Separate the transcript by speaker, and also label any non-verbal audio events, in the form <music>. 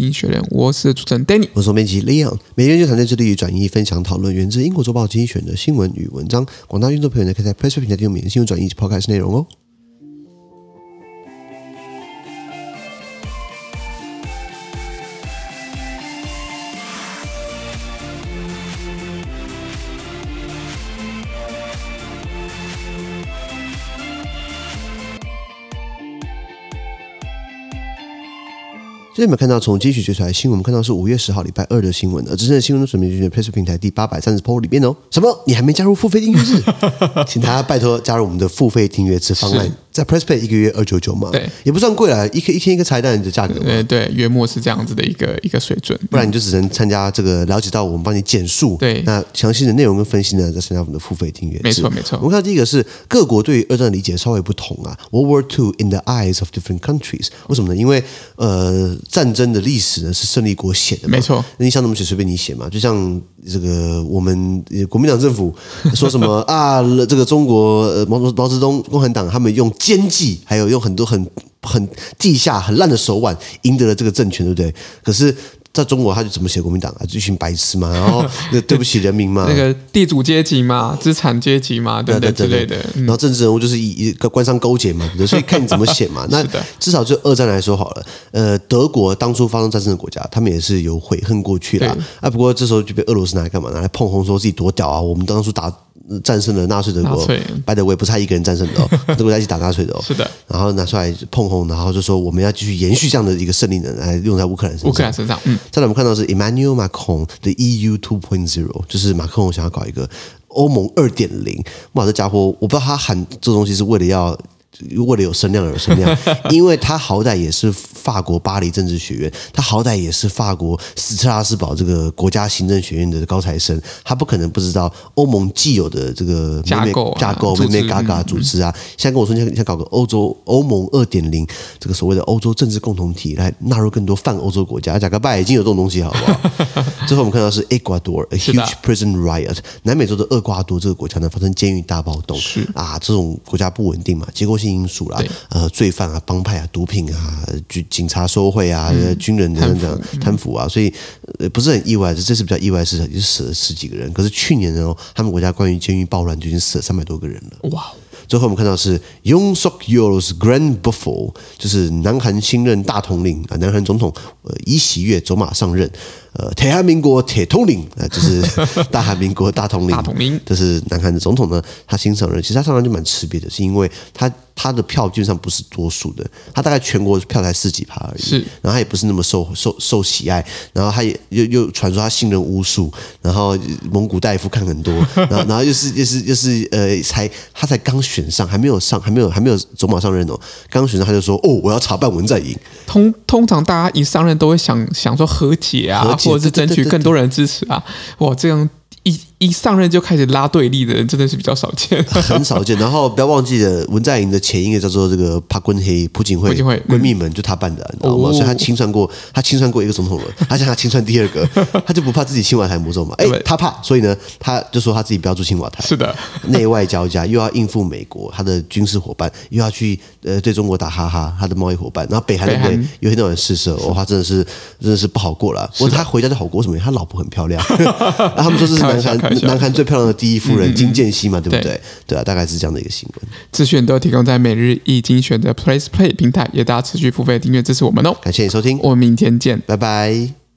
Speaker 1: 经学人，我是主持人。Danny，
Speaker 2: 我是编辑 Leon，每天就团队致力于转译、分享、讨论源自英国周报精选的新闻与文章，广大运作朋友呢可以在 PressPlay 平台订阅每日新闻转译及 Podcast 内容哦。今天有没有看到从精选追出来新闻？我们看到是五月十号礼拜二的新闻，而真正的新闻都准备在 PressPlay 平台第八百三十 po 里面哦。什么？你还没加入付费订阅制？<laughs> 请大家拜托加入我们的付费订阅制方案。在 PressPlay 一个月二九九嘛，
Speaker 1: 对，
Speaker 2: 也不算贵了，一一天一个彩蛋的价格嘛，
Speaker 1: 对对，月末是这样子的一个一个水准，
Speaker 2: 不然你就只能参加这个了解到我们帮你简述，
Speaker 1: 对，那
Speaker 2: 详细的内容跟分析呢，再参加我们的付费订阅，
Speaker 1: 没错没错。
Speaker 2: 我们看到第一个是各国对于二战的理解稍微不同啊，World War Two in the eyes of different countries，为什么呢？因为呃战争的历史呢是胜利国写的嘛，
Speaker 1: 没错，
Speaker 2: 那你想怎么写随便你写嘛，就像这个我们国民党政府 <laughs> 说什么啊，这个中国毛毛毛泽东共产党他们用奸计还有。用很多很很地下很烂的手腕赢得了这个政权，对不对？可是在中国，他就怎么写国民党啊？就一群白痴嘛，然后那对不起人民嘛，<laughs>
Speaker 1: 那个地主阶级嘛，资产阶级嘛，对对之类的。
Speaker 2: 然后政治人物就是以一个官商勾结嘛，所以看你怎么写嘛。<laughs> 那至少就二战来说好了，呃，德国当初发生战争的国家，他们也是有悔恨过去的啊。不过这时候就被俄罗斯拿来干嘛？拿来碰红，说自己多屌啊！我们当初打。战胜了纳粹德国，by the way 不差一个人战胜的哦，<laughs> 德国在一起打纳粹的哦。
Speaker 1: 是的，
Speaker 2: 然后拿出来碰红，然后就说我们要继续延续这样的一个胜利呢，来用在乌克兰身上。
Speaker 1: 乌克兰身上，嗯。
Speaker 2: 再来我们看到是 Emmanuel Macron 的 EU 2.0，就是马克龙想要搞一个欧盟二点零。哇，这家伙我不知道他喊这东西是为了要。为了有声量而有声量，<laughs> 因为他好歹也是法国巴黎政治学院，他好歹也是法国斯特拉斯堡这个国家行政学院的高材生，他不可能不知道欧盟既有的这个
Speaker 1: 架构、啊、
Speaker 2: 架构、妹妹嘎嘎组织啊。现在跟我说，你想搞个欧洲欧盟二点零，这个所谓的欧洲政治共同体，来纳入更多泛欧洲国家。贾哥拜已经有这种东西，好不好？<laughs> 最后我们看到是 Ecuador，a huge prison riot，南美洲的厄瓜多这个国家呢发生监狱大暴动，是啊，这种国家不稳定嘛，结构性。因素啦，呃，罪犯啊，帮派啊，毒品啊，警警察收贿啊，嗯、军人等等贪腐，啊，所以呃不是很意外，这这次比较意外的是，就死了十几个人。可是去年呢，他们国家关于监狱暴乱就已经死了三百多个人了。哇！最后我们看到是 Yoon Suk Yeol's Grand Buffalo，就是南韩新任大统领啊，南韩总统呃，尹锡悦走马上任。呃，铁汉民国铁统领 <laughs> 呃，就是 <laughs> 大韩民国大统领，大统领，这是南韩的总统呢。他新上任，其实他上任就蛮吃瘪的，是因为他他的票基本上不是多数的，他大概全国票才十几趴而已。是，然后他也不是那么受受受喜爱，然后他也又又传说他信任巫术，然后蒙古大夫看很多，<laughs> 然后然后又是又是又是呃，才他才刚选上，还没有上，还没有还没有走马上任哦，刚选上他就说哦，我要查办文在寅。
Speaker 1: 通通常大家一上任都会想想说和解啊。或者是争取更多人支持啊！哇，这样。一一上任就开始拉对立的人，真的是比较少见，
Speaker 2: 很少见。然后不要忘记了，文在寅的前一个叫做这个朴槿惠，朴槿惠闺蜜们就他办的，你知道吗？所以他清算过，他清算过一个总统了，他想他清算第二个，<laughs> 他就不怕自己清瓦台魔咒嘛？哎，他怕，所以呢，他就说他自己不要住青瓦台。
Speaker 1: 是的，
Speaker 2: 内外交加，又要应付美国他的军事伙伴，又要去呃对中国打哈哈，他的贸易伙伴，然后北韩对不对？有些那种试射，哇，他真的是真的是不好过了。不过他回家就好过，什么？他老婆很漂亮，<laughs> 然后他们说这是南韩。南韩最漂亮的第一夫人金建熙嘛，对不对？对啊，大概是这样的一个新闻。
Speaker 1: 资讯都提供在每日易精选的 Place Play 平台，也大家持续付费订阅支持我们哦。
Speaker 2: 感谢你收听，
Speaker 1: 我们明天见，
Speaker 2: 拜拜。